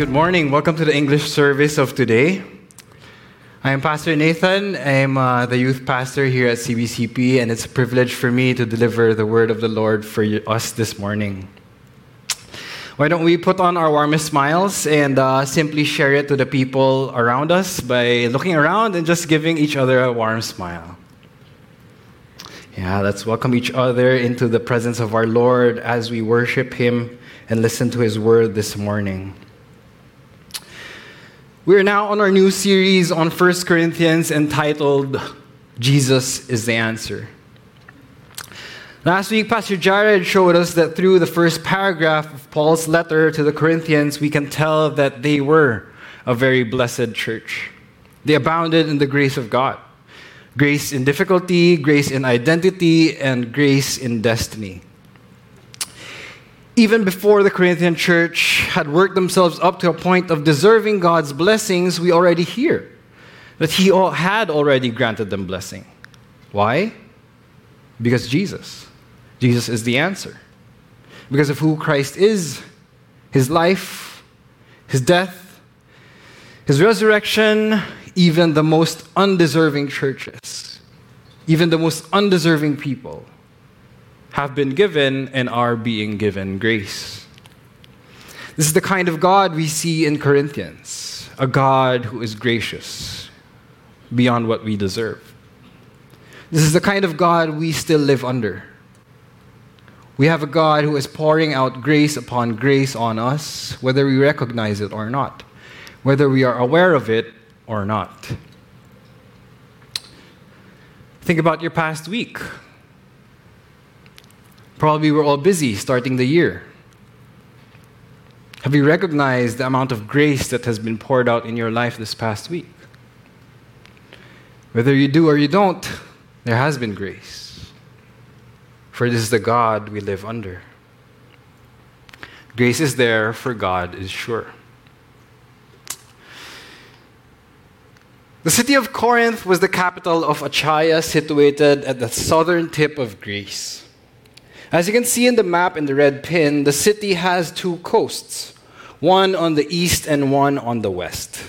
good morning. Welcome to the English service of today. I am Pastor Nathan. I am uh, the youth pastor here at CBCP, and it's a privilege for me to deliver the word of the Lord for you, us this morning. Why don't we put on our warmest smiles and uh, simply share it to the people around us by looking around and just giving each other a warm smile? Yeah, let's welcome each other into the presence of our Lord as we worship Him and listen to His word this morning. We are now on our new series on 1 Corinthians entitled Jesus is the Answer. Last week, Pastor Jared showed us that through the first paragraph of Paul's letter to the Corinthians, we can tell that they were a very blessed church. They abounded in the grace of God grace in difficulty, grace in identity, and grace in destiny even before the Corinthian church had worked themselves up to a point of deserving God's blessings, we already hear that He had already granted them blessing. Why? Because Jesus. Jesus is the answer. Because of who Christ is, His life, His death, His resurrection, even the most undeserving churches, even the most undeserving people have been given and are being given grace. This is the kind of God we see in Corinthians a God who is gracious beyond what we deserve. This is the kind of God we still live under. We have a God who is pouring out grace upon grace on us, whether we recognize it or not, whether we are aware of it or not. Think about your past week. Probably we're all busy starting the year. Have you recognized the amount of grace that has been poured out in your life this past week? Whether you do or you don't, there has been grace. For this is the God we live under. Grace is there, for God is sure. The city of Corinth was the capital of Achaia, situated at the southern tip of Greece. As you can see in the map in the red pin, the city has two coasts, one on the east and one on the west.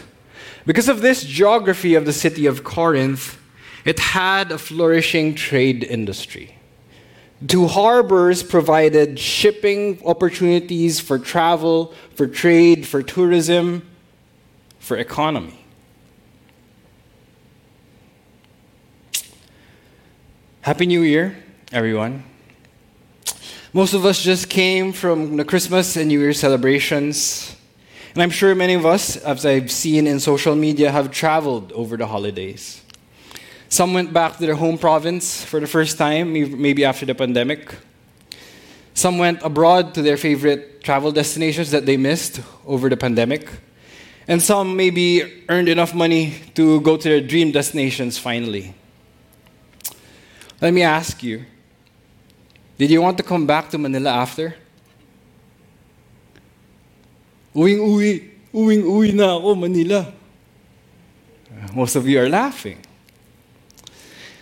Because of this geography of the city of Corinth, it had a flourishing trade industry. Two harbors provided shipping opportunities for travel, for trade, for tourism, for economy. Happy New Year, everyone. Most of us just came from the Christmas and New Year celebrations. And I'm sure many of us, as I've seen in social media, have traveled over the holidays. Some went back to their home province for the first time, maybe after the pandemic. Some went abroad to their favorite travel destinations that they missed over the pandemic. And some maybe earned enough money to go to their dream destinations finally. Let me ask you did you want to come back to Manila after? Uwing-uwi, uwing-uwi na ako, Manila. Uh, most of you are laughing.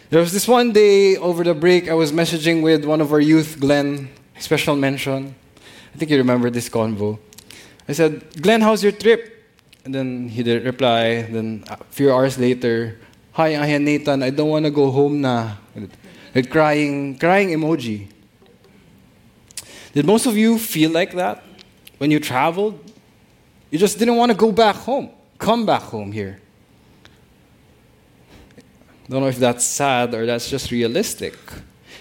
There was this one day over the break, I was messaging with one of our youth, Glenn, special mention. I think you remember this convo. I said, Glenn, how's your trip? And then he didn't reply. Then a few hours later, Hi, I am Nathan. I don't want to go home na. Crying, crying emoji. Did most of you feel like that when you traveled? You just didn't want to go back home, come back home here. Don't know if that's sad or that's just realistic.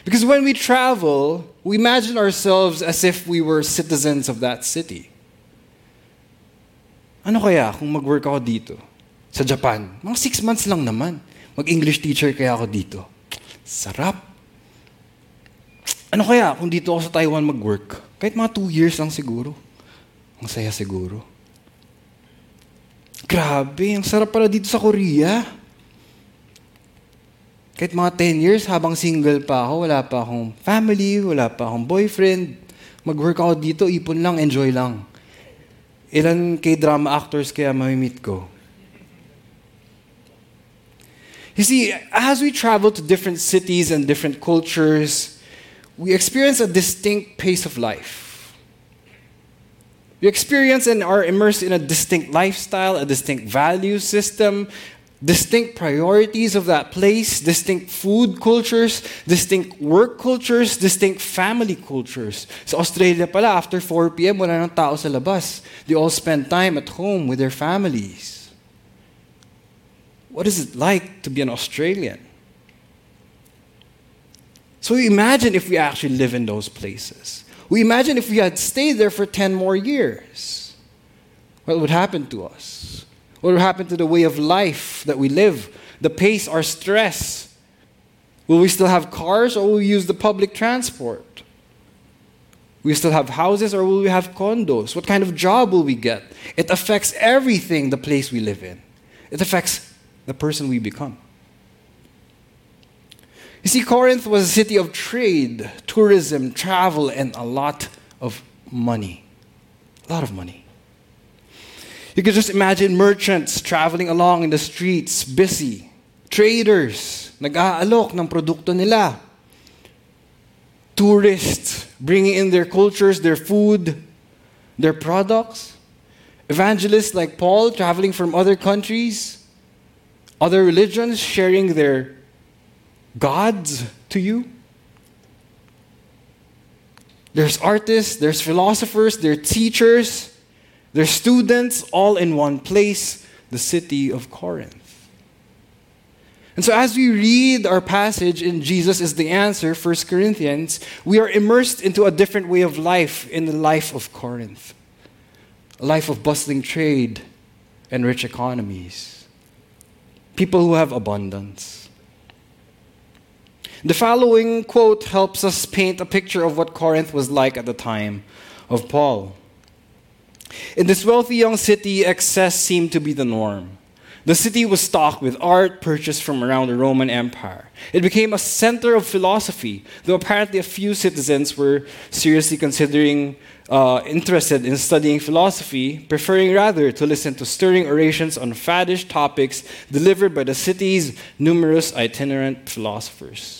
Because when we travel, we imagine ourselves as if we were citizens of that city. Ano kaya kung mag-work ako dito? Sa Japan, mga six months lang naman. Mag-English teacher kaya ako dito. Sarap. Ano kaya kung dito ako sa Taiwan mag-work? Kahit mga two years lang siguro. Ang saya siguro. Grabe, ang sarap pala dito sa Korea. Kahit mga 10 years, habang single pa ako, wala pa akong family, wala pa akong boyfriend, mag-work ako dito, ipon lang, enjoy lang. Ilan kay drama actors kaya mamimit ko? You see, as we travel to different cities and different cultures, we experience a distinct pace of life. We experience and are immersed in a distinct lifestyle, a distinct value system, distinct priorities of that place, distinct food cultures, distinct work cultures, distinct family cultures. Sa Australia pala, after 4 p.m., wala nang tao sa labas. They all spend time at home with their families. What is it like to be an Australian? So we imagine if we actually live in those places. We imagine if we had stayed there for 10 more years. What would happen to us? What would happen to the way of life that we live? The pace, our stress. Will we still have cars or will we use the public transport? We still have houses or will we have condos? What kind of job will we get? It affects everything, the place we live in. It affects the person we become. You see, Corinth was a city of trade, tourism, travel, and a lot of money. A lot of money. You could just imagine merchants traveling along in the streets, busy. Traders, nag-aalok ng produkto nila. Tourists, bringing in their cultures, their food, their products. Evangelists like Paul, traveling from other countries, other religions, sharing their gods to you. There's artists, there's philosophers, there's teachers, there's students all in one place, the city of Corinth. And so, as we read our passage in Jesus is the answer, 1 Corinthians, we are immersed into a different way of life in the life of Corinth a life of bustling trade and rich economies, people who have abundance. The following quote helps us paint a picture of what Corinth was like at the time of Paul. In this wealthy young city, excess seemed to be the norm. The city was stocked with art purchased from around the Roman Empire. It became a center of philosophy, though apparently a few citizens were seriously considering uh, interested in studying philosophy, preferring rather to listen to stirring orations on faddish topics delivered by the city's numerous itinerant philosophers.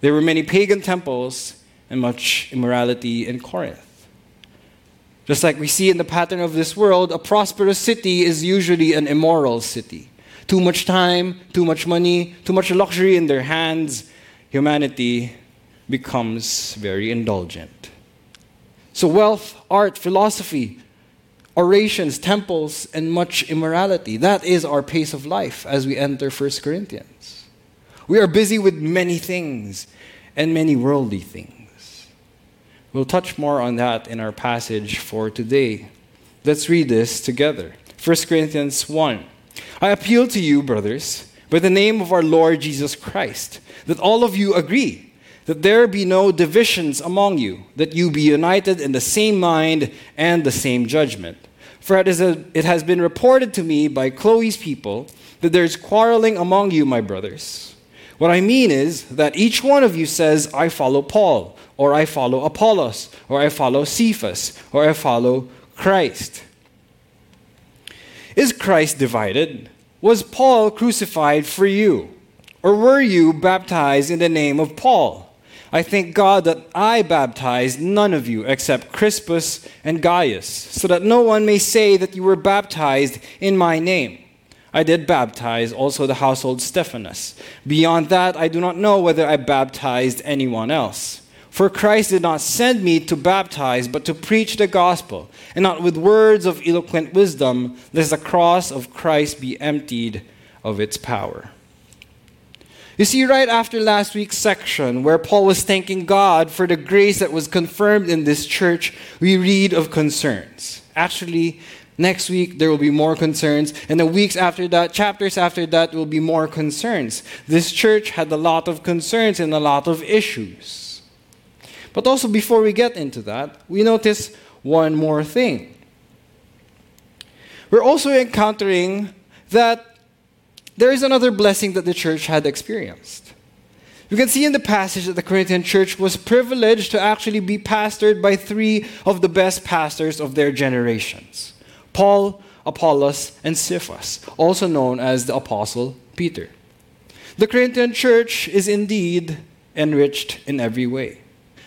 There were many pagan temples and much immorality in Corinth. Just like we see in the pattern of this world, a prosperous city is usually an immoral city. Too much time, too much money, too much luxury in their hands, humanity becomes very indulgent. So, wealth, art, philosophy, orations, temples, and much immorality that is our pace of life as we enter 1 Corinthians. We are busy with many things and many worldly things. We'll touch more on that in our passage for today. Let's read this together. 1 Corinthians 1. I appeal to you, brothers, by the name of our Lord Jesus Christ, that all of you agree, that there be no divisions among you, that you be united in the same mind and the same judgment. For it, is a, it has been reported to me by Chloe's people that there is quarreling among you, my brothers. What I mean is that each one of you says, I follow Paul or I follow Apollos, or I follow Cephas, or I follow Christ. Is Christ divided? Was Paul crucified for you? Or were you baptized in the name of Paul? I thank God that I baptized none of you except Crispus and Gaius, so that no one may say that you were baptized in my name. I did baptize also the household Stephanas. Beyond that, I do not know whether I baptized anyone else. For Christ did not send me to baptize, but to preach the gospel, and not with words of eloquent wisdom, lest the cross of Christ be emptied of its power. You see, right after last week's section, where Paul was thanking God for the grace that was confirmed in this church, we read of concerns. Actually, next week there will be more concerns, and the weeks after that, chapters after that, will be more concerns. This church had a lot of concerns and a lot of issues. But also, before we get into that, we notice one more thing. We're also encountering that there is another blessing that the church had experienced. You can see in the passage that the Corinthian church was privileged to actually be pastored by three of the best pastors of their generations Paul, Apollos, and Cephas, also known as the Apostle Peter. The Corinthian church is indeed enriched in every way.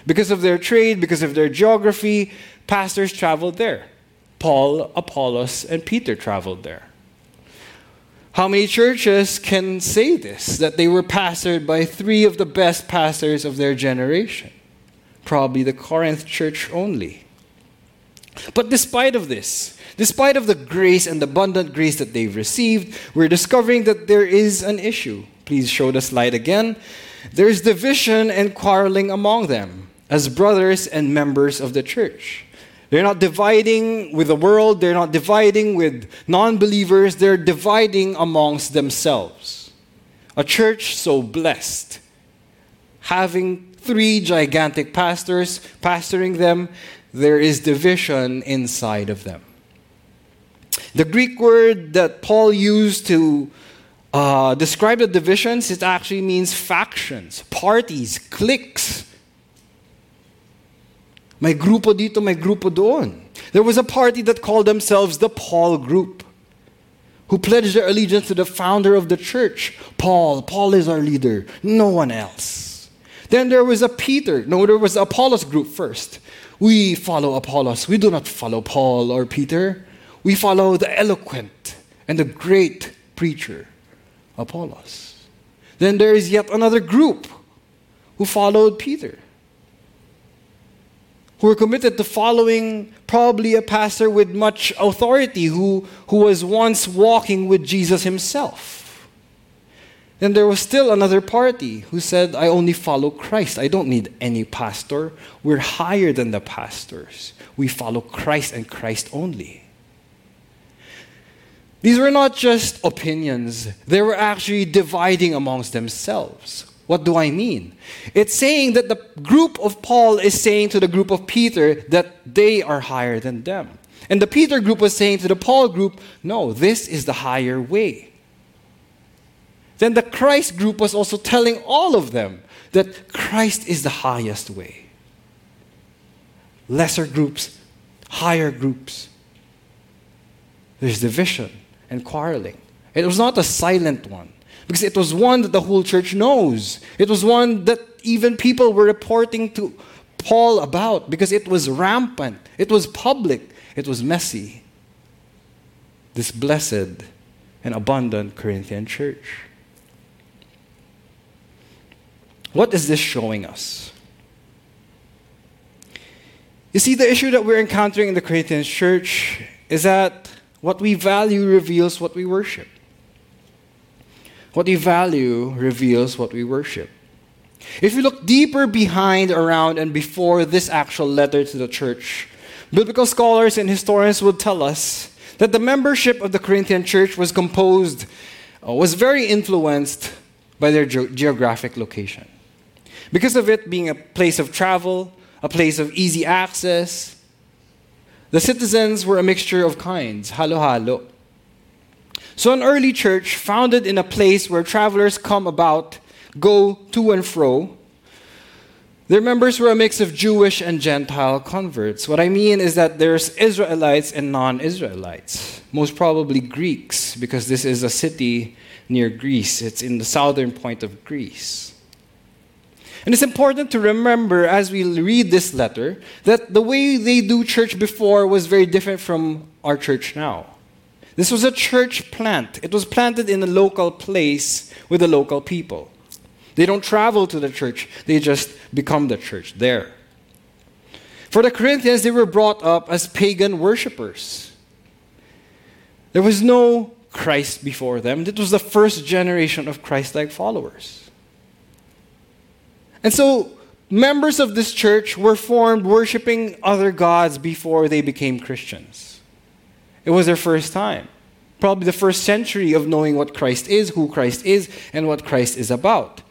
Because of their trade, because of their geography, pastors traveled there. Paul, Apollos, and Peter traveled there. How many churches can say this? That they were pastored by three of the best pastors of their generation? Probably the Corinth church only. But despite of this, despite of the grace and abundant grace that they've received, we're discovering that there is an issue. Please show the slide again. There's division and quarreling among them as brothers and members of the church. They're not dividing with the world, they're not dividing with non believers, they're dividing amongst themselves. A church so blessed, having three gigantic pastors pastoring them, there is division inside of them. The Greek word that Paul used to uh, describe the divisions, it actually means factions, parties, cliques. May grupo dito, may grupo doon. There was a party that called themselves the Paul Group, who pledged their allegiance to the founder of the church, Paul. Paul is our leader, no one else. Then there was a Peter. No, there was Apollos group first. We follow Apollos. We do not follow Paul or Peter. We follow the eloquent and the great preacher, Apollos. Then there is yet another group who followed Peter who were committed to following probably a pastor with much authority who, who was once walking with Jesus himself. Then there was still another party who said, I only follow Christ. I don't need any pastor. We're higher than the pastors. We follow Christ and Christ only. These were not just opinions, they were actually dividing amongst themselves. What do I mean? It's saying that the group of Paul is saying to the group of Peter that they are higher than them. And the Peter group was saying to the Paul group, no, this is the higher way. Then the Christ group was also telling all of them that Christ is the highest way. Lesser groups, higher groups. There's division and quarreling. It was not a silent one. Because it was one that the whole church knows. It was one that even people were reporting to Paul about because it was rampant, it was public, it was messy. This blessed and abundant Corinthian church. What is this showing us? You see, the issue that we're encountering in the Corinthian church is that what we value reveals what we worship. What we value reveals what we worship. If you look deeper behind, around, and before this actual letter to the church, biblical scholars and historians will tell us that the membership of the Corinthian church was composed, uh, was very influenced by their ge- geographic location. Because of it being a place of travel, a place of easy access, the citizens were a mixture of kinds, halo halo. So, an early church founded in a place where travelers come about, go to and fro, their members were a mix of Jewish and Gentile converts. What I mean is that there's Israelites and non Israelites, most probably Greeks, because this is a city near Greece. It's in the southern point of Greece. And it's important to remember as we read this letter that the way they do church before was very different from our church now. This was a church plant. It was planted in a local place with the local people. They don't travel to the church, they just become the church there. For the Corinthians, they were brought up as pagan worshippers. There was no Christ before them. It was the first generation of Christ like followers. And so, members of this church were formed worshiping other gods before they became Christians. It was their first time. Probably the first century of knowing what Christ is, who Christ is, and what Christ is about.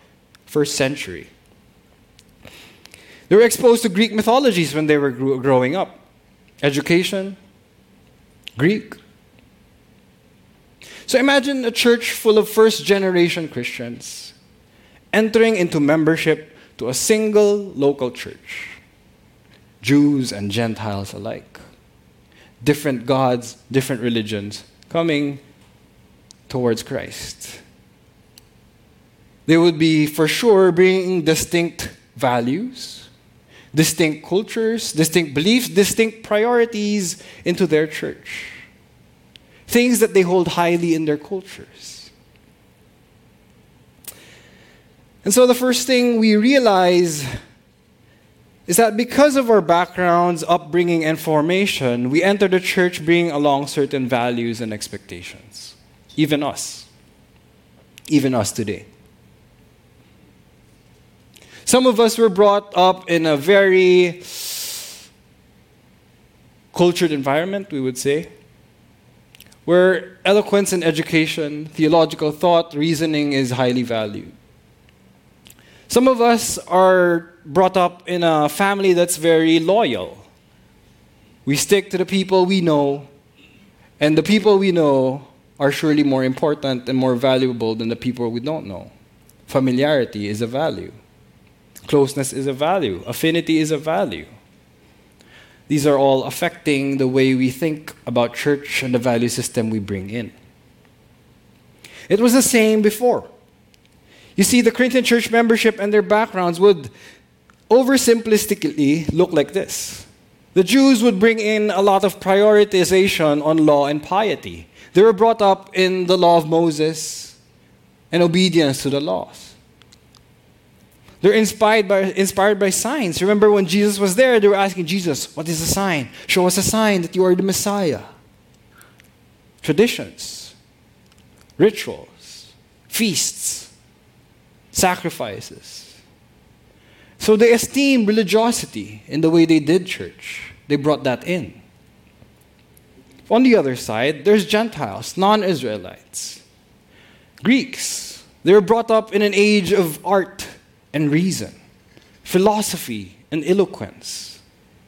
First century. They were exposed to Greek mythologies when they were growing up. Education, Greek. So imagine a church full of first generation Christians entering into membership to a single local church, Jews and Gentiles alike different gods, different religions coming towards Christ. They would be for sure bringing distinct values, distinct cultures, distinct beliefs, distinct priorities into their church. Things that they hold highly in their cultures. And so the first thing we realize is that because of our backgrounds, upbringing, and formation, we enter the church bringing along certain values and expectations. Even us. Even us today. Some of us were brought up in a very cultured environment, we would say, where eloquence and education, theological thought, reasoning is highly valued. Some of us are brought up in a family that's very loyal. We stick to the people we know, and the people we know are surely more important and more valuable than the people we don't know. Familiarity is a value. Closeness is a value. Affinity is a value. These are all affecting the way we think about church and the value system we bring in. It was the same before. You see, the Corinthian church membership and their backgrounds would oversimplistically look like this. The Jews would bring in a lot of prioritization on law and piety. They were brought up in the law of Moses and obedience to the laws. They're inspired by, inspired by signs. Remember when Jesus was there, they were asking Jesus, What is a sign? Show us a sign that you are the Messiah. Traditions, rituals, feasts, sacrifices. So they esteemed religiosity in the way they did church. They brought that in. On the other side, there's Gentiles, non Israelites, Greeks. They were brought up in an age of art and reason, philosophy and eloquence,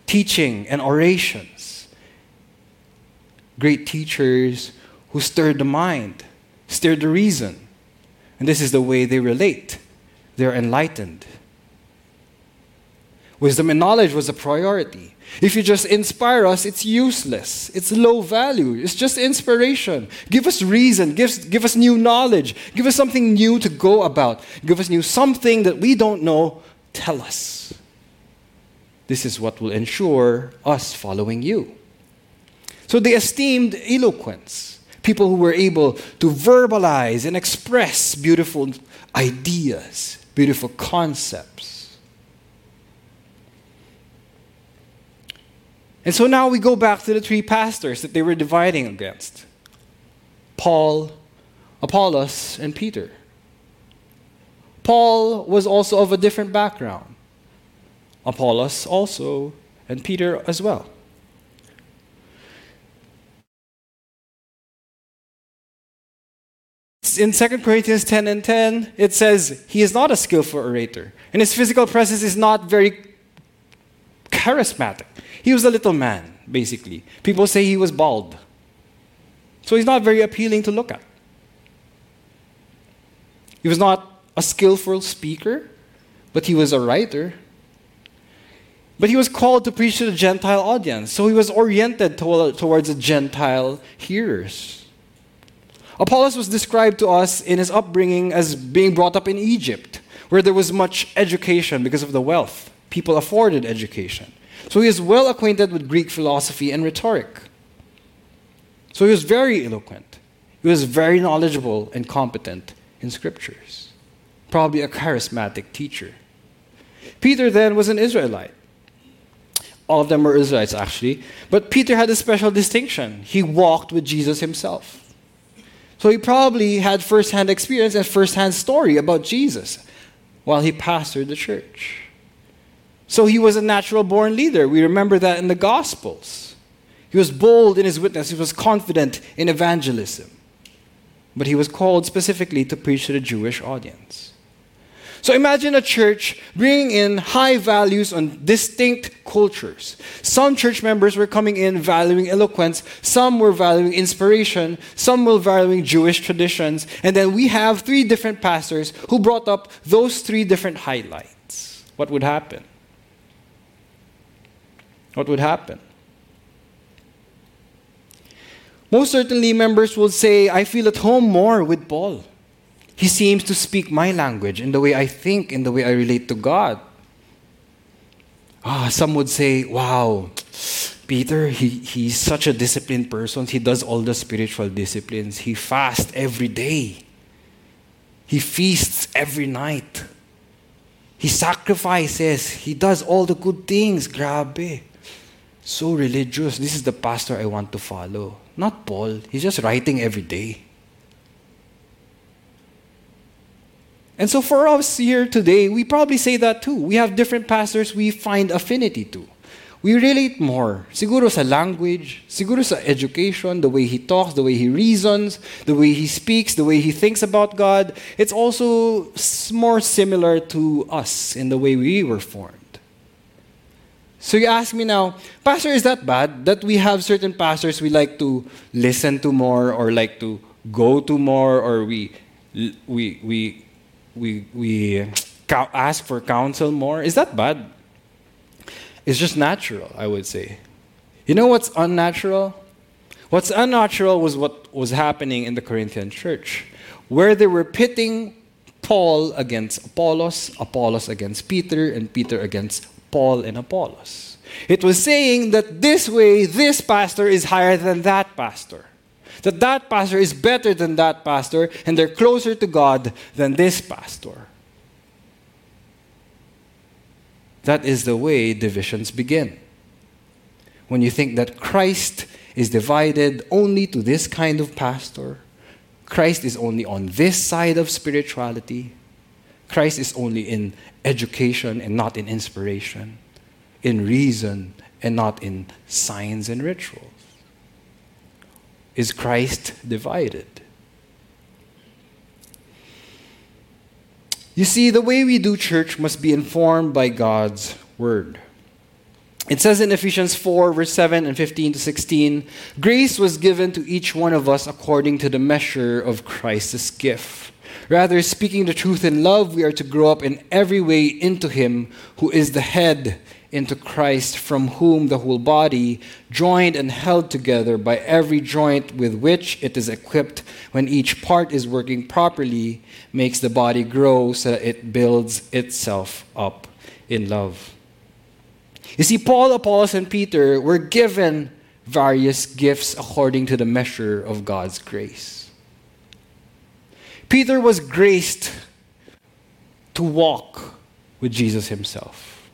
teaching and orations. Great teachers who stirred the mind, stirred the reason. And this is the way they relate. They're enlightened. Wisdom and knowledge was a priority. If you just inspire us, it's useless. It's low value. It's just inspiration. Give us reason. Give, give us new knowledge. Give us something new to go about. Give us new something that we don't know. Tell us. This is what will ensure us following you. So they esteemed eloquence, people who were able to verbalize and express beautiful ideas, beautiful concepts. And so now we go back to the three pastors that they were dividing against Paul, Apollos, and Peter. Paul was also of a different background. Apollos also, and Peter as well. In 2 Corinthians 10 and 10, it says, He is not a skillful orator, and his physical presence is not very charismatic. He was a little man, basically. People say he was bald. So he's not very appealing to look at. He was not a skillful speaker, but he was a writer. But he was called to preach to the Gentile audience, so he was oriented towards the Gentile hearers. Apollos was described to us in his upbringing as being brought up in Egypt, where there was much education because of the wealth. People afforded education. So he is well acquainted with Greek philosophy and rhetoric. So he was very eloquent. He was very knowledgeable and competent in scriptures. Probably a charismatic teacher. Peter then was an Israelite. All of them were Israelites, actually. But Peter had a special distinction. He walked with Jesus himself. So he probably had first hand experience and first hand story about Jesus while he pastored the church. So he was a natural born leader. We remember that in the Gospels. He was bold in his witness, he was confident in evangelism. But he was called specifically to preach to the Jewish audience. So imagine a church bringing in high values on distinct cultures. Some church members were coming in valuing eloquence, some were valuing inspiration, some were valuing Jewish traditions, and then we have three different pastors who brought up those three different highlights. What would happen? what would happen? Most certainly, members will say, I feel at home more with Paul. He seems to speak my language in the way I think, in the way I relate to God. Ah, some would say, wow, Peter, he, he's such a disciplined person. He does all the spiritual disciplines. He fasts every day. He feasts every night. He sacrifices. He does all the good things. Grabe. So religious. This is the pastor I want to follow. Not Paul. He's just writing every day. And so for us here today, we probably say that too. We have different pastors we find affinity to. We relate more. Siguro sa language, siguro sa education, the way he talks, the way he reasons, the way he speaks, the way he thinks about God. It's also more similar to us in the way we were formed. So you ask me now, Pastor, is that bad that we have certain pastors we like to listen to more or like to go to more or we we we we, we ask for counsel more. Is that bad? It's just natural, I would say. You know what's unnatural? What's unnatural was what was happening in the Corinthian church, where they were pitting Paul against Apollos, Apollos against Peter, and Peter against Paul and Apollos. It was saying that this way, this pastor is higher than that pastor that that pastor is better than that pastor and they're closer to God than this pastor. That is the way divisions begin. When you think that Christ is divided only to this kind of pastor, Christ is only on this side of spirituality, Christ is only in education and not in inspiration, in reason and not in signs and rituals. Is Christ divided? You see, the way we do church must be informed by God's word. It says in Ephesians 4, verse 7 and 15 to 16 Grace was given to each one of us according to the measure of Christ's gift. Rather, speaking the truth in love, we are to grow up in every way into Him who is the head into Christ, from whom the whole body, joined and held together by every joint with which it is equipped, when each part is working properly, makes the body grow so that it builds itself up in love. You see, Paul, Apollos, and Peter were given various gifts according to the measure of God's grace. Peter was graced to walk with Jesus himself.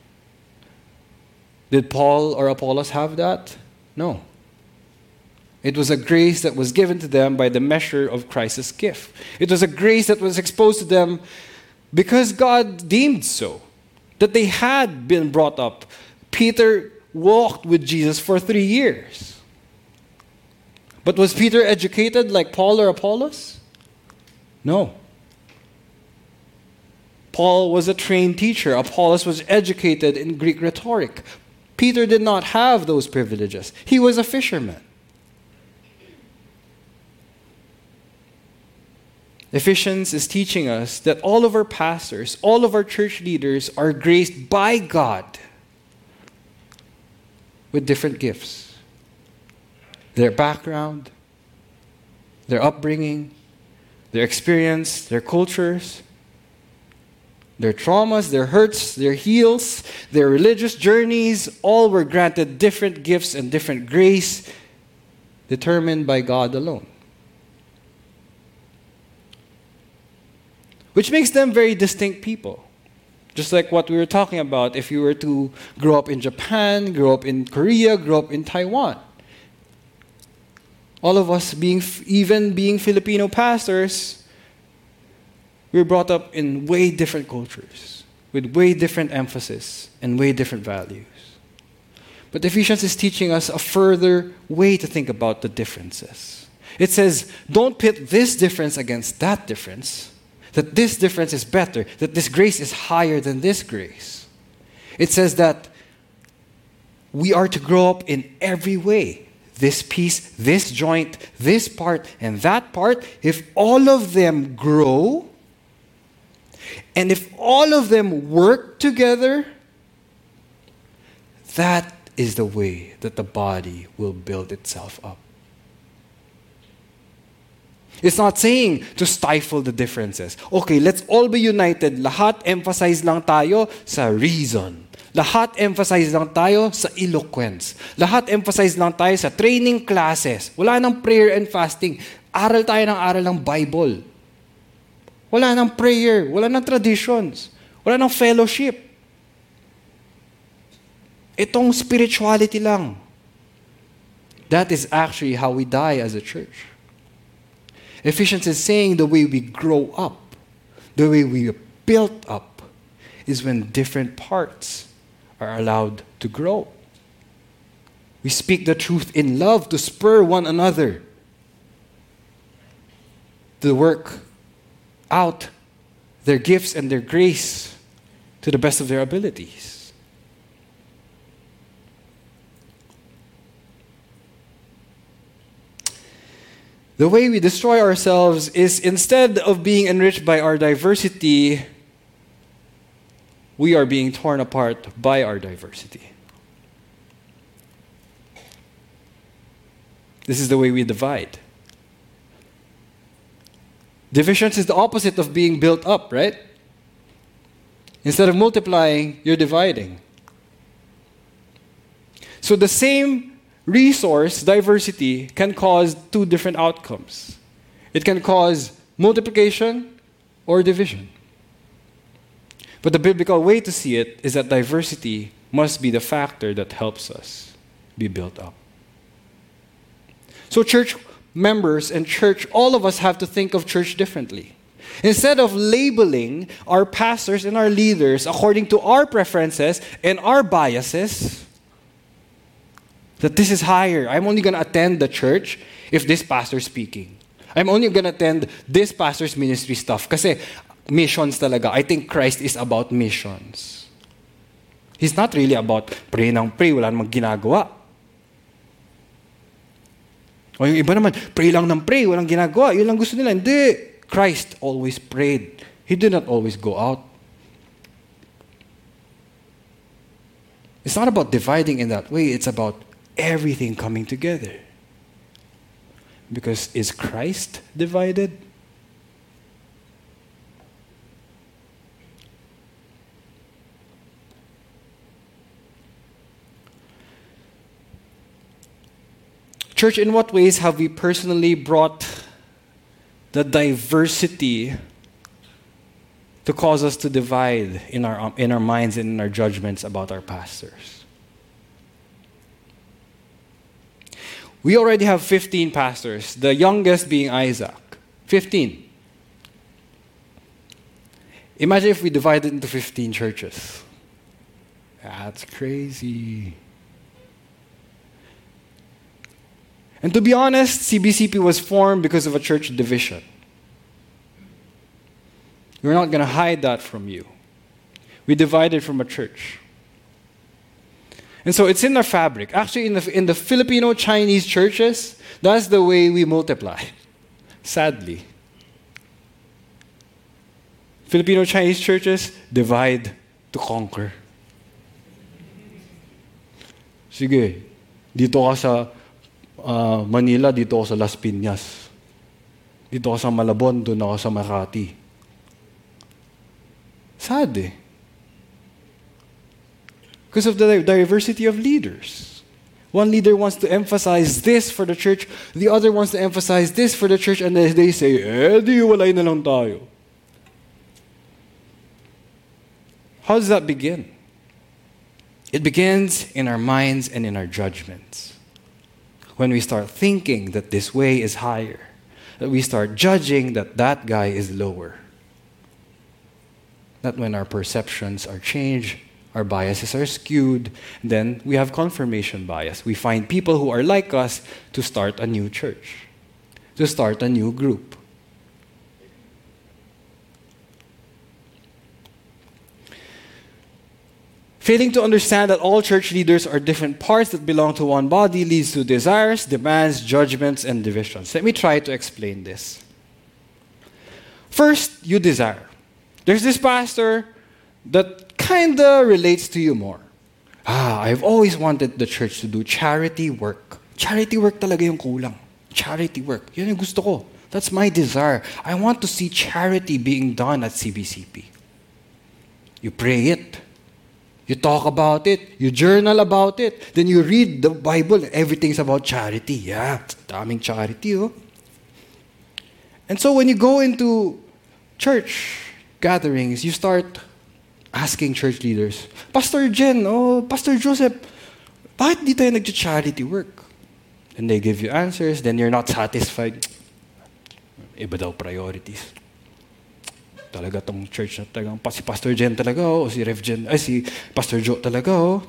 Did Paul or Apollos have that? No. It was a grace that was given to them by the measure of Christ's gift. It was a grace that was exposed to them because God deemed so, that they had been brought up. Peter walked with Jesus for three years. But was Peter educated like Paul or Apollos? No. Paul was a trained teacher. Apollos was educated in Greek rhetoric. Peter did not have those privileges. He was a fisherman. Ephesians is teaching us that all of our pastors, all of our church leaders are graced by God with different gifts. Their background, their upbringing, their experience, their cultures, their traumas, their hurts, their heals, their religious journeys, all were granted different gifts and different grace determined by God alone. Which makes them very distinct people. Just like what we were talking about, if you were to grow up in Japan, grow up in Korea, grow up in Taiwan. All of us being, even being Filipino pastors, we were brought up in way different cultures with way different emphasis and way different values. But Ephesians is teaching us a further way to think about the differences. It says, don't pit this difference against that difference, that this difference is better, that this grace is higher than this grace. It says that we are to grow up in every way. This piece, this joint, this part, and that part, if all of them grow, and if all of them work together, that is the way that the body will build itself up. It's not saying to stifle the differences. Okay, let's all be united. Lahat emphasize lang tayo sa reason. Lahat emphasize lang tayo sa eloquence. Lahat emphasize lang tayo sa training classes. Wala nang prayer and fasting. Aral tayo ng aral ng Bible. Wala nang prayer. Wala nang traditions. Wala nang fellowship. Itong spirituality lang. That is actually how we die as a church. Ephesians is saying the way we grow up, the way we are built up, is when different parts are allowed to grow. We speak the truth in love to spur one another to work out their gifts and their grace to the best of their abilities. The way we destroy ourselves is instead of being enriched by our diversity, we are being torn apart by our diversity. This is the way we divide. Divisions is the opposite of being built up, right? Instead of multiplying, you're dividing. So the same resource, diversity, can cause two different outcomes. It can cause multiplication or division. But the biblical way to see it is that diversity must be the factor that helps us be built up. So, church members and church, all of us have to think of church differently. Instead of labeling our pastors and our leaders according to our preferences and our biases, that this is higher. I'm only going to attend the church if this pastor is speaking. I'm only going to attend this pastor's ministry stuff. Kasi missions talaga. I think Christ is about missions. He's not really about pray ng pray, wala namang ginagawa. O yung iba naman, pray lang ng pray, walang ginagawa. Yun lang gusto nila. Hindi. Christ always prayed. He did not always go out. It's not about dividing in that way. It's about everything coming together. Because is Christ divided? Church, in what ways have we personally brought the diversity to cause us to divide in our, um, in our minds and in our judgments about our pastors? We already have 15 pastors, the youngest being Isaac. 15. Imagine if we divided into 15 churches. That's crazy. And to be honest, CBCP was formed because of a church division. We're not going to hide that from you. We divided from a church. And so it's in our fabric. Actually, in the, in the Filipino Chinese churches, that's the way we multiply, sadly. Filipino Chinese churches divide to conquer. Sige, dito ka sa uh, Manila, dito ako sa Las Piñas. Dito ako sa Malabon, doon ako sa Makati. Sad eh. Because of the diversity of leaders. One leader wants to emphasize this for the church, the other wants to emphasize this for the church, and they say, eh, di walay na lang tayo. How does that begin? It begins in our minds and in our judgments when we start thinking that this way is higher, that we start judging that that guy is lower. That when our perceptions are changed, our biases are skewed, then we have confirmation bias. We find people who are like us to start a new church, to start a new group. Failing to understand that all church leaders are different parts that belong to one body leads to desires, demands, judgments, and divisions. Let me try to explain this. First, you desire. There's this pastor that kind of relates to you more. Ah, I've always wanted the church to do charity work. Charity work talaga yung kulang. Charity work. Yun yung gusto ko. That's my desire. I want to see charity being done at CBCP. You pray it. You talk about it, you journal about it, then you read the Bible, everything's about charity. Yeah, daming charity, oh. And so when you go into church gatherings, you start asking church leaders, Pastor Jen, oh, Pastor Joseph, bakit di tayo nag-charity work? And they give you answers, then you're not satisfied. Iba daw priorities. Talaga tong church na talagang, si Pastor Jen talaga, oh, o si Rev Jen, ay si Pastor Joe talaga, oh.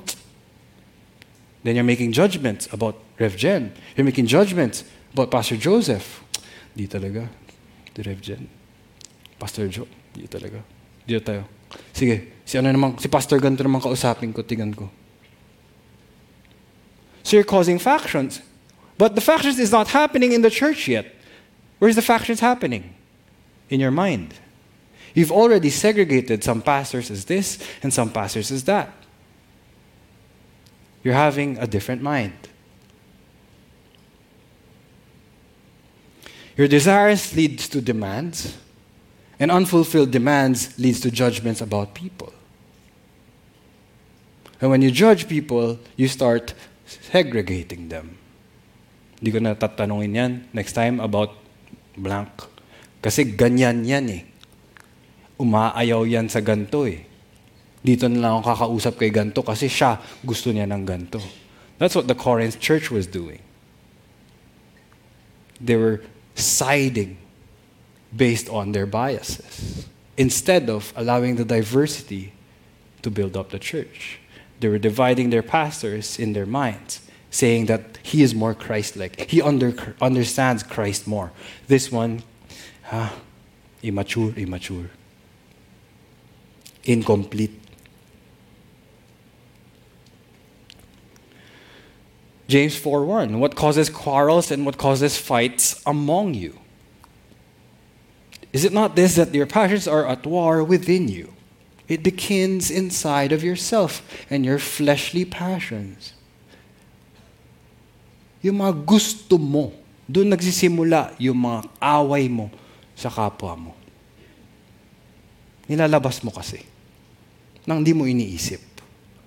Then you're making judgments about Rev Jen. You're making judgments about Pastor Joseph. Di talaga. Di Rev Jen. Pastor Joe. Di talaga. Di tayo. Sige, si ano naman, si Pastor ganito naman kausapin ko, tingnan ko. So you're causing factions. But the factions is not happening in the church yet. Where's the factions happening? In your mind. You've already segregated some pastors as this and some pastors as that. You're having a different mind. Your desires leads to demands, and unfulfilled demands leads to judgments about people. And when you judge people, you start segregating them. Hindi ko na tatanungin yan next time about blank. Kasi ganyan yan eh. Umaayaw yan sa ganto eh. Dito na lang ako kakausap kay ganto kasi siya gusto niya ng ganto. That's what the Corinth church was doing. They were siding based on their biases instead of allowing the diversity to build up the church. They were dividing their pastors in their minds, saying that he is more Christ like. He under, understands Christ more. This one, ah, immature, immature, incomplete. James 4:1 What causes quarrels and what causes fights among you? Is it not this that your passions are at war within you? It begins inside of yourself and your fleshly passions. Yung mga gusto mo, doon nagsisimula yung mga away mo sa kapwa mo. Nilalabas mo kasi. Nang di mo iniisip.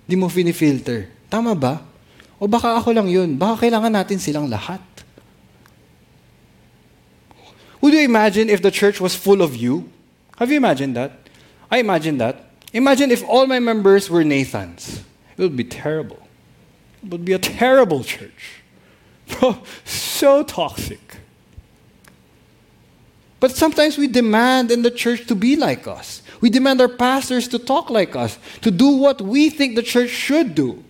Di mo finifilter. Tama ba? O baka ako lang yun. Baka kailangan natin silang lahat. Would you imagine if the church was full of you? Have you imagined that? I imagine that. Imagine if all my members were Nathans. It would be terrible. It would be a terrible church. So toxic. But sometimes we demand in the church to be like us. We demand our pastors to talk like us, to do what we think the church should do.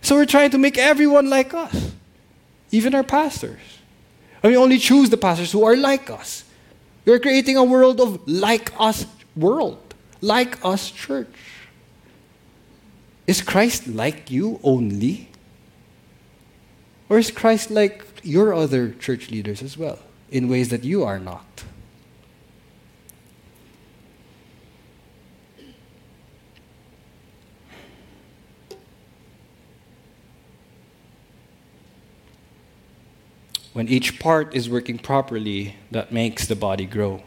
So we're trying to make everyone like us, even our pastors. And we only choose the pastors who are like us. We're creating a world of like us world, like us church. Is Christ like you only? Or is Christ like your other church leaders as well, in ways that you are not? When each part is working properly, that makes the body grow.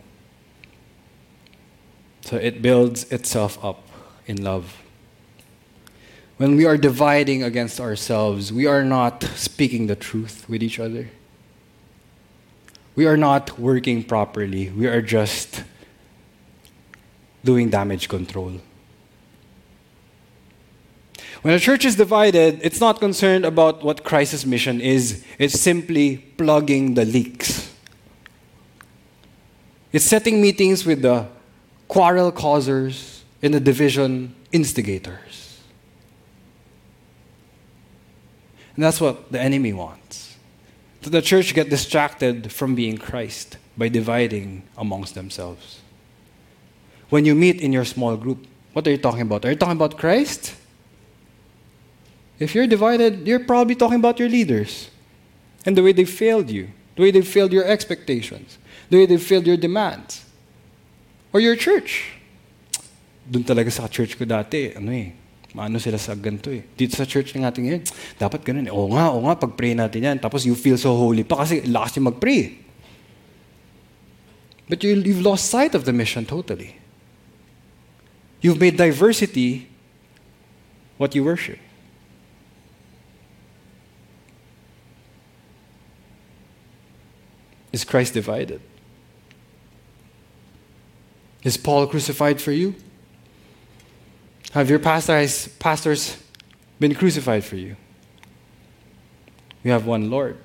So it builds itself up in love. When we are dividing against ourselves, we are not speaking the truth with each other. We are not working properly. We are just doing damage control. When a church is divided, it's not concerned about what Christ's mission is, it's simply plugging the leaks. It's setting meetings with the quarrel causers and the division instigators. And that's what the enemy wants. The church get distracted from being Christ by dividing amongst themselves. When you meet in your small group, what are you talking about? Are you talking about Christ? If you're divided, you're probably talking about your leaders and the way they failed you, the way they failed your expectations, the way they failed your demands. Or your church. Doon talaga sa church ko dati, ano eh, maano sila sa ganito eh. Dito sa church ng ating ngayon, dapat ganun eh. Oo nga, oo nga, pag-pray natin yan. Tapos you feel so holy pa kasi lakas yung mag-pray. But you, you've lost sight of the mission totally. You've made diversity what you worship? Is Christ divided? Is Paul crucified for you? Have your pastors, pastors been crucified for you? You have one Lord.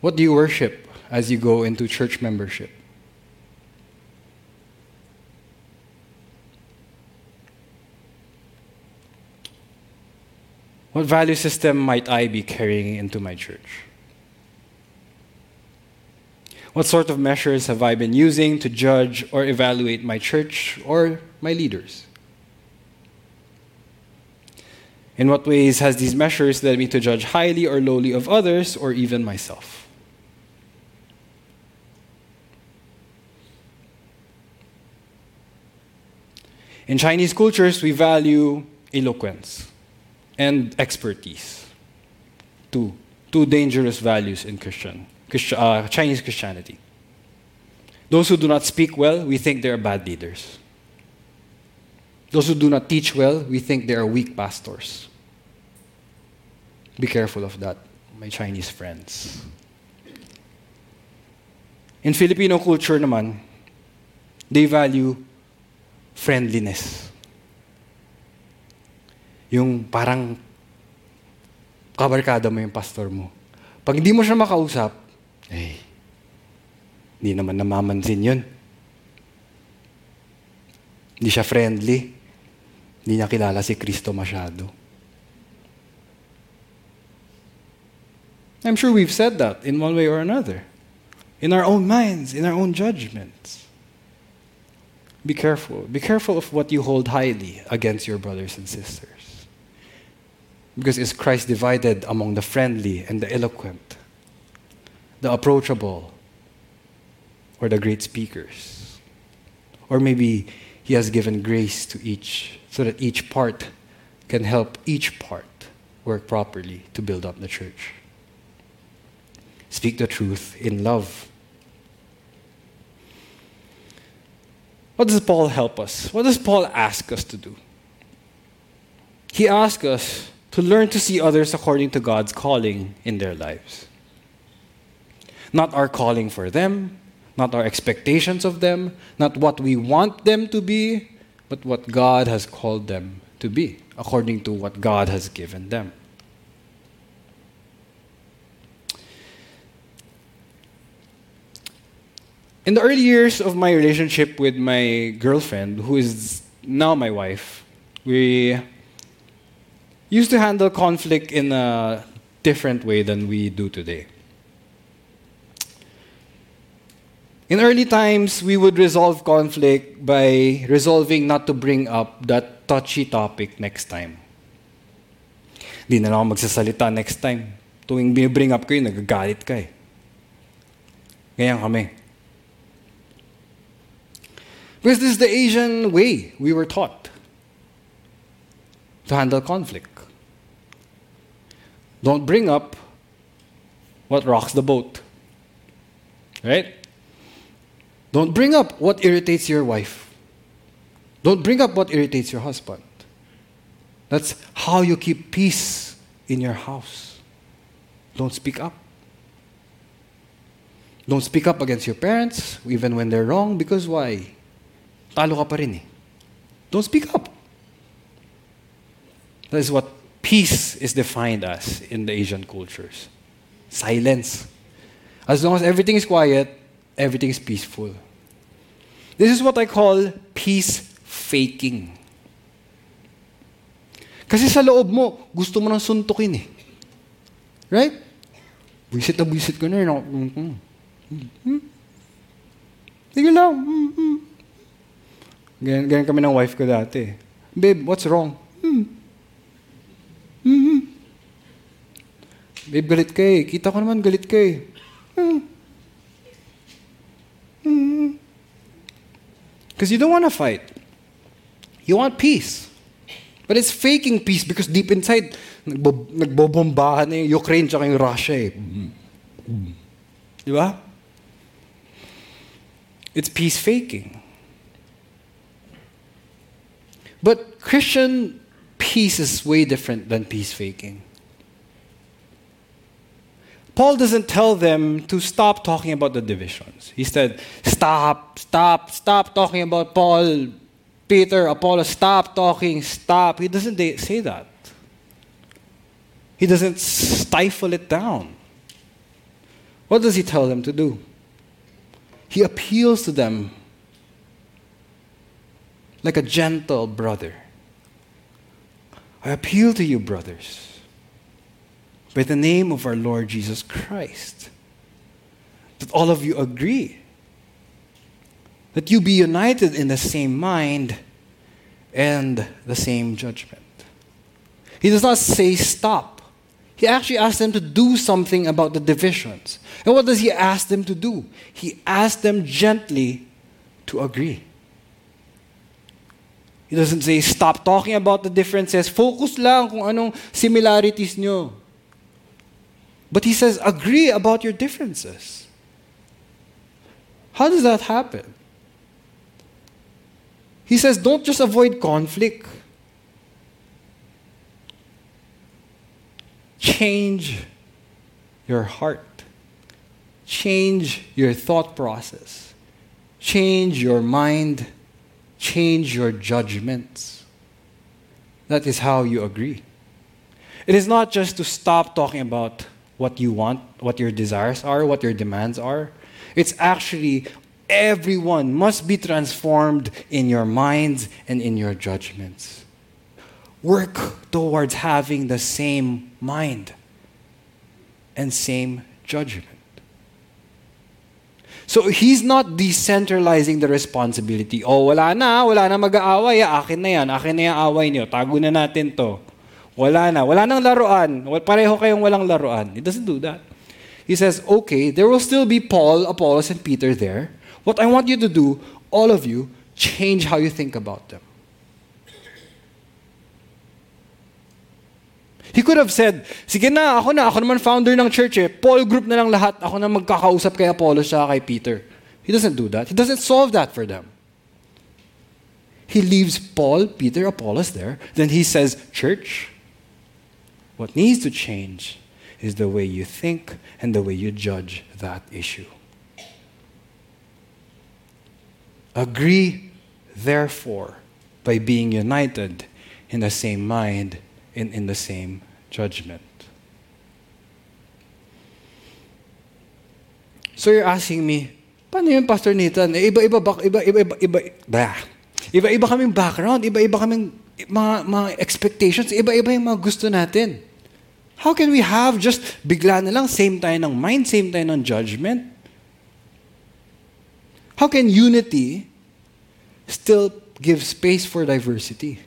What do you worship as you go into church membership? What value system might I be carrying into my church? What sort of measures have I been using to judge or evaluate my church or my leaders? In what ways has these measures led me to judge highly or lowly of others or even myself? In Chinese cultures, we value eloquence and expertise. Two, two dangerous values in Christian, Christi- uh, Chinese Christianity. Those who do not speak well, we think they are bad leaders. Those who do not teach well, we think they are weak pastors. Be careful of that, my Chinese friends. In Filipino culture naman, they value friendliness. Yung parang kabarkada mo yung pastor mo. Pag hindi mo siya makausap, eh, hindi naman namamansin yun. Hindi siya friendly. Hindi niya kilala si Kristo masyado. I'm sure we've said that in one way or another. In our own minds, in our own judgments. Be careful. Be careful of what you hold highly against your brothers and sisters. Because is Christ divided among the friendly and the eloquent, the approachable, or the great speakers? Or maybe He has given grace to each so that each part can help each part work properly to build up the church. Speak the truth in love. What does Paul help us? What does Paul ask us to do? He asks us to learn to see others according to God's calling in their lives. Not our calling for them, not our expectations of them, not what we want them to be, but what God has called them to be, according to what God has given them. In the early years of my relationship with my girlfriend, who is now my wife, we used to handle conflict in a different way than we do today. In early times, we would resolve conflict by resolving not to bring up that touchy topic next time. Di na lang magsasalita next time. Tuwing bring up ko yun, nagagalit ka eh. Ganyan kami. Because this is the Asian way we were taught to handle conflict. Don't bring up what rocks the boat. Right? Don't bring up what irritates your wife. Don't bring up what irritates your husband. That's how you keep peace in your house. Don't speak up. Don't speak up against your parents, even when they're wrong, because why? Talo ka pa rin eh. Don't speak up. That is what peace is defined as in the Asian cultures. Silence. As long as everything is quiet, everything is peaceful. This is what I call peace faking. Kasi sa loob mo, gusto mo nang suntukin eh. Right? Buisit na buisit ko na yun. Mm-hmm. Hmm? Sige lang. Mm-hmm. Ganyan, ganyan kami ng wife ko dati. Babe, what's wrong? Hmm. Mm-hmm. Babe, galit ka eh. Kita ko naman galit ka eh. Hmm. Because you don't want to fight. You want peace. But it's faking peace because deep inside, nagbo- nagbobombahan na yung Ukraine tsaka yung Russia eh. It's peace faking. But Christian peace is way different than peace faking. Paul doesn't tell them to stop talking about the divisions. He said, Stop, stop, stop talking about Paul, Peter, Apollos, stop talking, stop. He doesn't say that. He doesn't stifle it down. What does he tell them to do? He appeals to them like a gentle brother. I appeal to you, brothers, by the name of our Lord Jesus Christ, that all of you agree, that you be united in the same mind and the same judgment. He does not say stop. He actually asks them to do something about the divisions. And what does he ask them to do? He asks them gently to agree. He doesn't say, stop talking about the differences. Focus lang kung anong similarities nyo. But he says, agree about your differences. How does that happen? He says, don't just avoid conflict. Change your heart. Change your thought process. Change your mind change your judgments. That is how you agree. It is not just to stop talking about what you want, what your desires are, what your demands are. It's actually everyone must be transformed in your minds and in your judgments. Work towards having the same mind and same judgment. So he's not decentralizing the responsibility. Oh, wala na, wala na mag-aaway. Akin na yan, akin na yung away niyo. Tago na natin to. Wala na. Wala nang laruan. Pareho kayong walang laruan. He doesn't do that. He says, okay, there will still be Paul, Apollos, and Peter there. What I want you to do, all of you, change how you think about them. He could have said, sige na, ako na, ako naman founder ng church eh. Paul group na lang lahat, ako na magkakausap kay Apollos sa kay Peter. He doesn't do that. He doesn't solve that for them. He leaves Paul, Peter, Apollos there. Then he says, church, what needs to change is the way you think and the way you judge that issue. Agree, therefore, by being united in the same mind in, in the same judgment. So you're asking me, paano yun, Pastor Nathan? Eh, iba-iba, iba, iba, iba, iba, bah. Iba-iba kaming background, iba-iba kaming mga, mga expectations, iba-iba yung mga gusto natin. How can we have just bigla na lang, same tayo ng mind, same tayo ng judgment? How can unity still give space for diversity?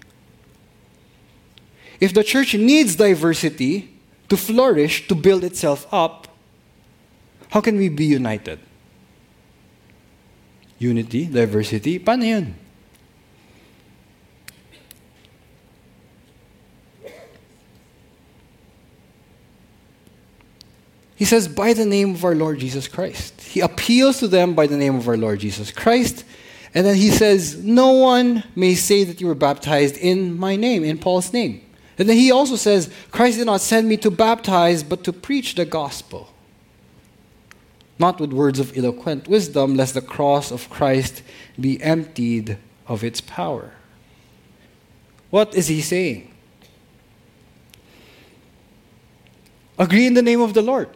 If the church needs diversity to flourish, to build itself up, how can we be united? Unity, diversity, paano yun? He says, by the name of our Lord Jesus Christ. He appeals to them by the name of our Lord Jesus Christ. And then he says, No one may say that you were baptized in my name, in Paul's name. And then he also says, Christ did not send me to baptize, but to preach the gospel. Not with words of eloquent wisdom, lest the cross of Christ be emptied of its power. What is he saying? Agree in the name of the Lord.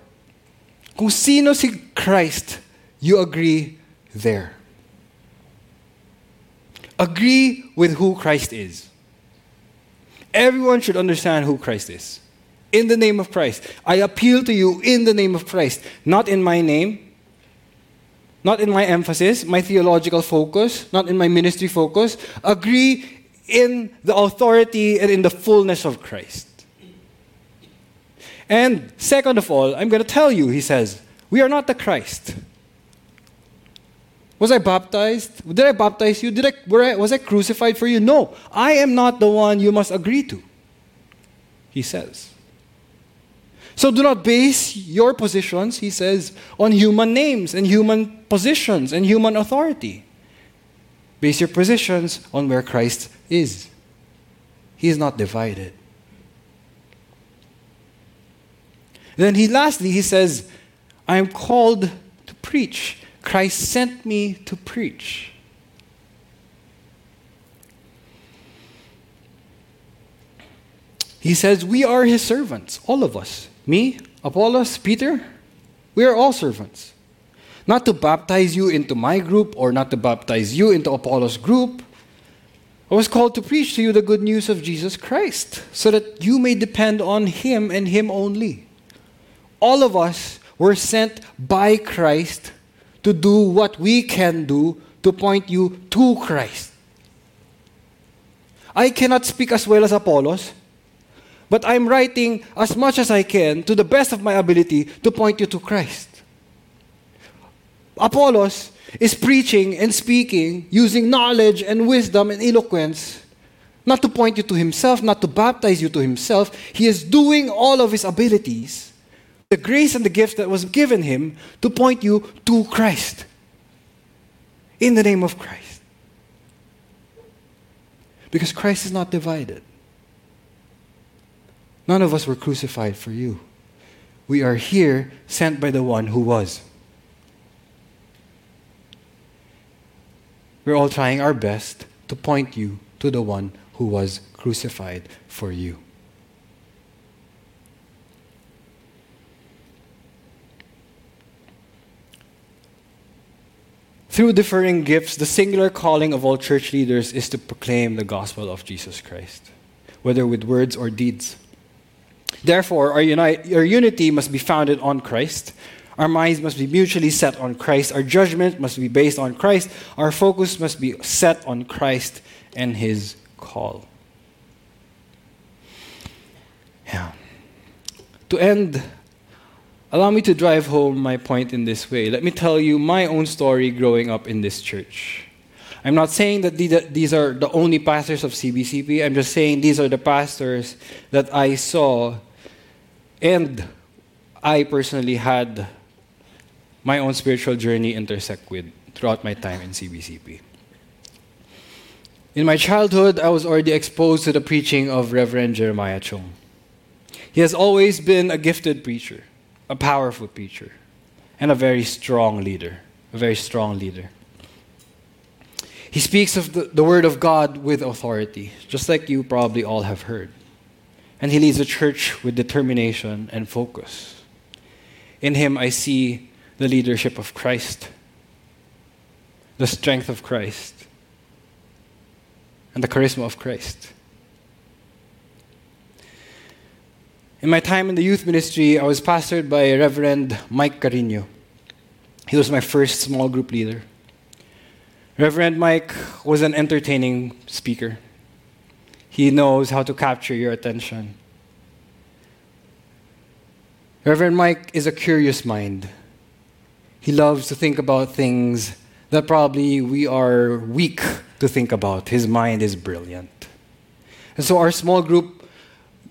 Kung sino si Christ, you agree there. Agree with who Christ is. Everyone should understand who Christ is. In the name of Christ. I appeal to you in the name of Christ, not in my name, not in my emphasis, my theological focus, not in my ministry focus. Agree in the authority and in the fullness of Christ. And second of all, I'm going to tell you, he says, we are not the Christ. Was I baptized? Did I baptize you? Did I, I, was I crucified for you? No. I am not the one you must agree to, he says. So do not base your positions, he says, on human names and human positions and human authority. Base your positions on where Christ is. He is not divided. Then he lastly he says, I am called to preach. Christ sent me to preach. He says, We are his servants, all of us. Me, Apollos, Peter, we are all servants. Not to baptize you into my group or not to baptize you into Apollos' group. I was called to preach to you the good news of Jesus Christ so that you may depend on him and him only. All of us were sent by Christ to do what we can do to point you to Christ. I cannot speak as well as Apollos, but I'm writing as much as I can to the best of my ability to point you to Christ. Apollos is preaching and speaking using knowledge and wisdom and eloquence, not to point you to himself, not to baptize you to himself. He is doing all of his abilities, the grace and the gift that was given him to point you to Christ. In the name of Christ. Because Christ is not divided. None of us were crucified for you. We are here sent by the one who was. We're all trying our best to point you to the one who was crucified for you. Through differing gifts, the singular calling of all church leaders is to proclaim the gospel of Jesus Christ, whether with words or deeds. Therefore, our, uni- our unity must be founded on Christ. Our minds must be mutually set on Christ. Our judgment must be based on Christ. Our focus must be set on Christ and His call. Yeah. To end, allow me to drive home my point in this way. Let me tell you my own story growing up in this church. I'm not saying that these are the only pastors of CBCP. I'm just saying these are the pastors that I saw and I personally had my own spiritual journey intersect with throughout my time in CBCP. In my childhood, I was already exposed to the preaching of Reverend Jeremiah Chung. He has always been a gifted preacher, a powerful preacher, and a very strong leader. A very strong leader. He speaks of the, the Word of God with authority, just like you probably all have heard. And he leads the church with determination and focus. In him, I see the leadership of Christ, the strength of Christ, and the charisma of Christ. In my time in the youth ministry, I was pastored by Reverend Mike Carino. He was my first small group leader. Reverend Mike was an entertaining speaker. He knows how to capture your attention. Reverend Mike is a curious mind. He loves to think about things that probably we are weak to think about. His mind is brilliant. And so our small group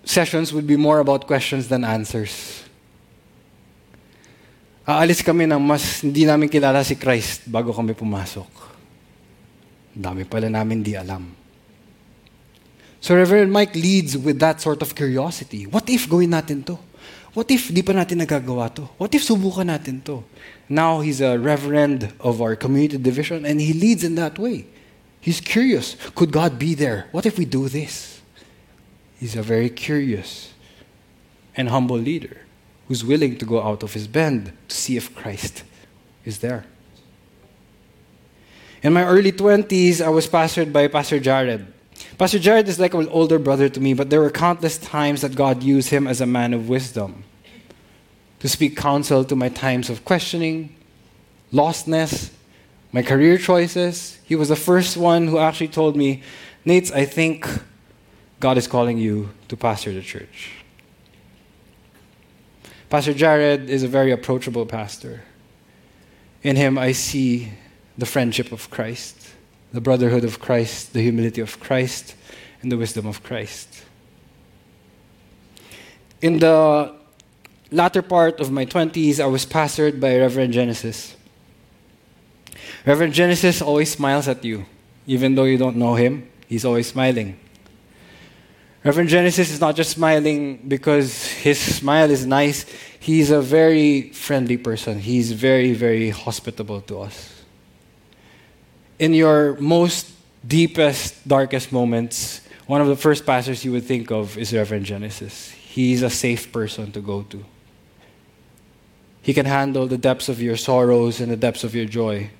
sessions would be more about questions than answers. Aalis kami ng mas hindi namin kilala si Christ bago kami pumasok. Dami pala namin di alam. So Reverend Mike leads with that sort of curiosity. What if gawin natin to? What if di pa natin nagagawa to? What if subukan natin to? Now he's a reverend of our community division and he leads in that way. He's curious. Could God be there? What if we do this? He's a very curious and humble leader who's willing to go out of his bend to see if Christ is there. In my early 20s, I was pastored by Pastor Jared. Pastor Jared is like an older brother to me, but there were countless times that God used him as a man of wisdom to speak counsel to my times of questioning, lostness, my career choices. He was the first one who actually told me, Nate, I think God is calling you to pastor the church. Pastor Jared is a very approachable pastor. In him, I see the friendship of Christ, the brotherhood of Christ, the humility of Christ, and the wisdom of Christ. In the latter part of my 20s, I was pastored by Reverend Genesis. Reverend Genesis always smiles at you. Even though you don't know him, he's always smiling. Reverend Genesis is not just smiling because his smile is nice. He's a very friendly person. He's very, very hospitable to us. In your most deepest, darkest moments, one of the first pastors you would think of is Reverend Genesis. He's a safe person to go to. He can handle the depths of your sorrows and the depths of your joy.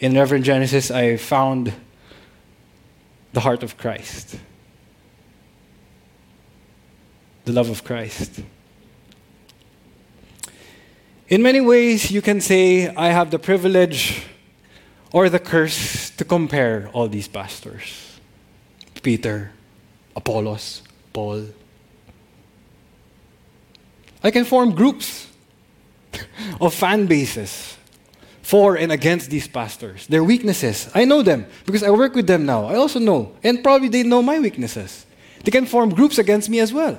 In Reverend Genesis, I found the heart of Christ, the love of Christ. In many ways, you can say, I have the privilege or the curse to compare all these pastors Peter, Apollos, Paul. I can form groups of fan bases for and against these pastors, their weaknesses. I know them because I work with them now. I also know, and probably they know my weaknesses. They can form groups against me as well.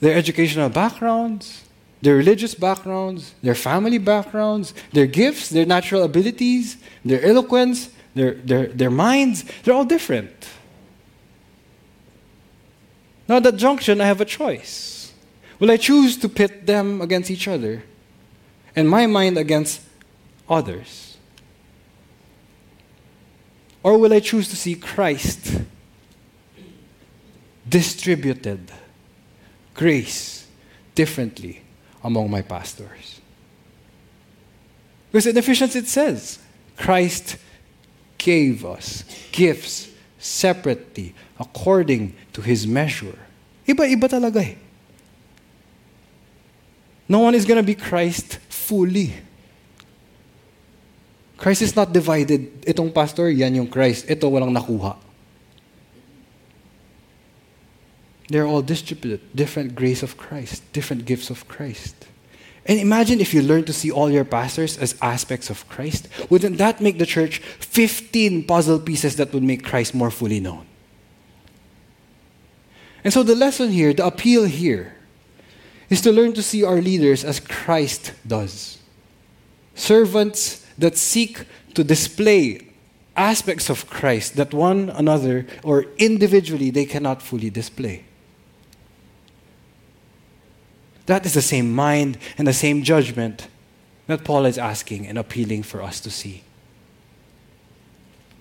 Their educational backgrounds, their religious backgrounds, their family backgrounds, their gifts, their natural abilities, their eloquence, their, their, their minds, they're all different. Now, at that junction, I have a choice. Will I choose to pit them against each other and my mind against others? Or will I choose to see Christ distributed grace differently among my pastors? Because in Ephesians it says, Christ gave us gifts separately according to his measure. Iba-iba talaga eh. No one is going to be Christ fully. Christ is not divided. Itong pastor, yan yung Christ. Ito, walang nakuha. They're all distributed. Different grace of Christ. Different gifts of Christ. And imagine if you learn to see all your pastors as aspects of Christ. Wouldn't that make the church 15 puzzle pieces that would make Christ more fully known? And so the lesson here, the appeal here, is to learn to see our leaders as Christ does. Servants that seek to display aspects of Christ that one another or individually they cannot fully display. That is the same mind and the same judgment that Paul is asking and appealing for us to see.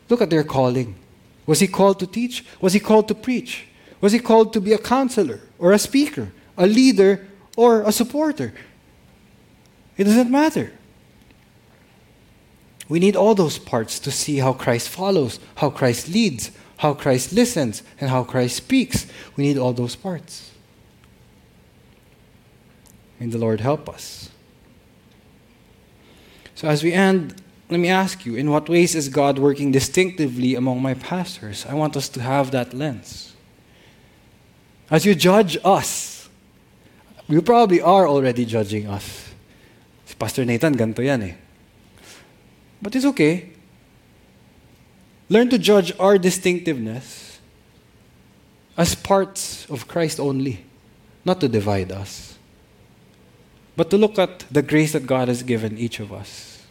Look at their calling. Was he called to teach? Was he called to preach? Was he called to be a counselor or a speaker, a leader or a supporter. It doesn't matter. We need all those parts to see how Christ follows, how Christ leads, how Christ listens, and how Christ speaks. We need all those parts. May the Lord help us. So, as we end, let me ask you in what ways is God working distinctively among my pastors? I want us to have that lens. As you judge us, you probably are already judging us. Si Pastor Nathan, ganito yan eh. But it's okay. Learn to judge our distinctiveness as parts of Christ only, not to divide us, but to look at the grace that God has given each of us.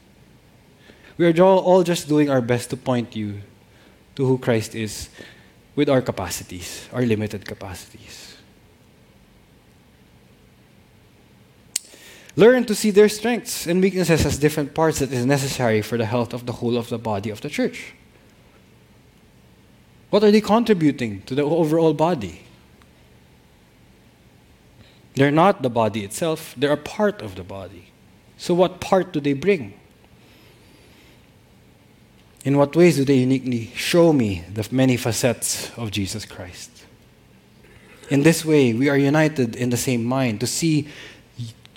We are all just doing our best to point you to who Christ is with our capacities, our limited capacities. Learn to see their strengths and weaknesses as different parts that is necessary for the health of the whole of the body of the church. What are they contributing to the overall body? They're not the body itself, they're a part of the body. So, what part do they bring? In what ways do they uniquely show me the many facets of Jesus Christ? In this way, we are united in the same mind to see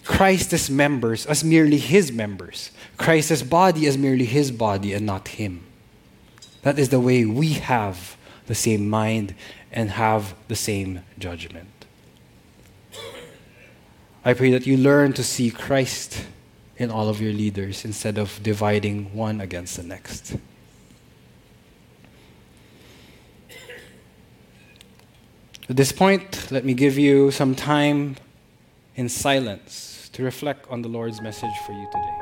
Christ as members as merely his members, Christ as body as merely his body and not him. That is the way we have the same mind and have the same judgment. I pray that you learn to see Christ in all of your leaders instead of dividing one against the next. At this point, let me give you some time in silence to reflect on the Lord's message for you today.